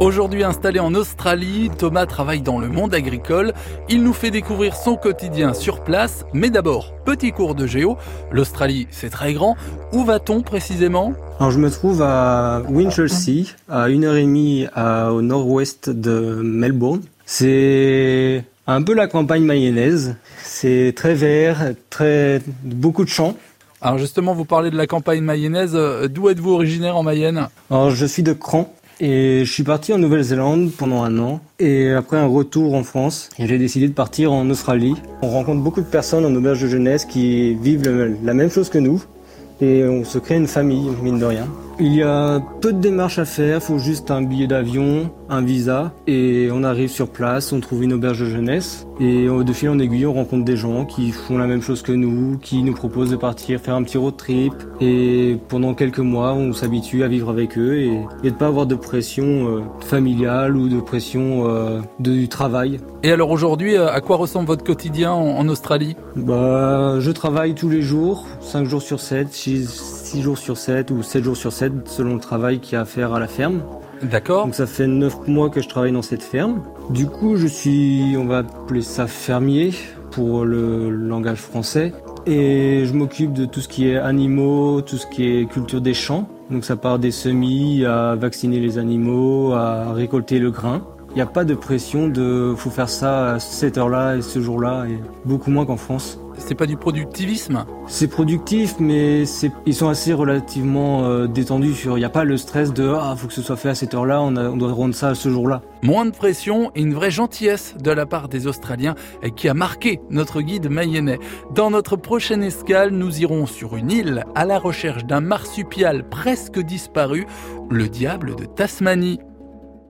Aujourd'hui installé en Australie, Thomas travaille dans le monde agricole. Il nous fait découvrir son quotidien sur place. Mais d'abord, petit cours de géo. L'Australie, c'est très grand. Où va-t-on précisément? Alors je me trouve à Winchelsea, à une heure et demie au nord-ouest de Melbourne. C'est un peu la campagne mayonnaise. C'est très vert, très beaucoup de champs. Alors justement, vous parlez de la campagne mayonnaise. D'où êtes-vous originaire en Mayenne? Alors je suis de Cran, et je suis parti en Nouvelle-Zélande pendant un an. Et après un retour en France, j'ai décidé de partir en Australie. On rencontre beaucoup de personnes en auberge de jeunesse qui vivent la même chose que nous. Et on se crée une famille, mine de rien. Il y a peu de démarches à faire, il faut juste un billet d'avion, un visa, et on arrive sur place, on trouve une auberge de jeunesse, et de fil en aiguille, on rencontre des gens qui font la même chose que nous, qui nous proposent de partir faire un petit road trip, et pendant quelques mois, on s'habitue à vivre avec eux et, et de pas avoir de pression euh, familiale ou de pression euh, de, du travail. Et alors aujourd'hui, euh, à quoi ressemble votre quotidien en, en Australie? Bah, je travaille tous les jours, 5 jours sur 7, 6 jours sur 7 ou 7 jours sur 7 selon le travail qu'il y a à faire à la ferme. D'accord. Donc ça fait 9 mois que je travaille dans cette ferme. Du coup, je suis, on va appeler ça fermier pour le langage français. Et je m'occupe de tout ce qui est animaux, tout ce qui est culture des champs. Donc ça part des semis à vacciner les animaux, à récolter le grain. Il n'y a pas de pression de faut faire ça à cette heure-là et ce jour-là, et beaucoup moins qu'en France. C'est pas du productivisme C'est productif, mais ils sont assez relativement euh, détendus sur. Il n'y a pas le stress de ah faut que ce soit fait à cette heure-là, on doit rendre ça à ce jour-là. Moins de pression et une vraie gentillesse de la part des Australiens qui a marqué notre guide mayennais. Dans notre prochaine escale, nous irons sur une île à la recherche d'un marsupial presque disparu, le diable de Tasmanie.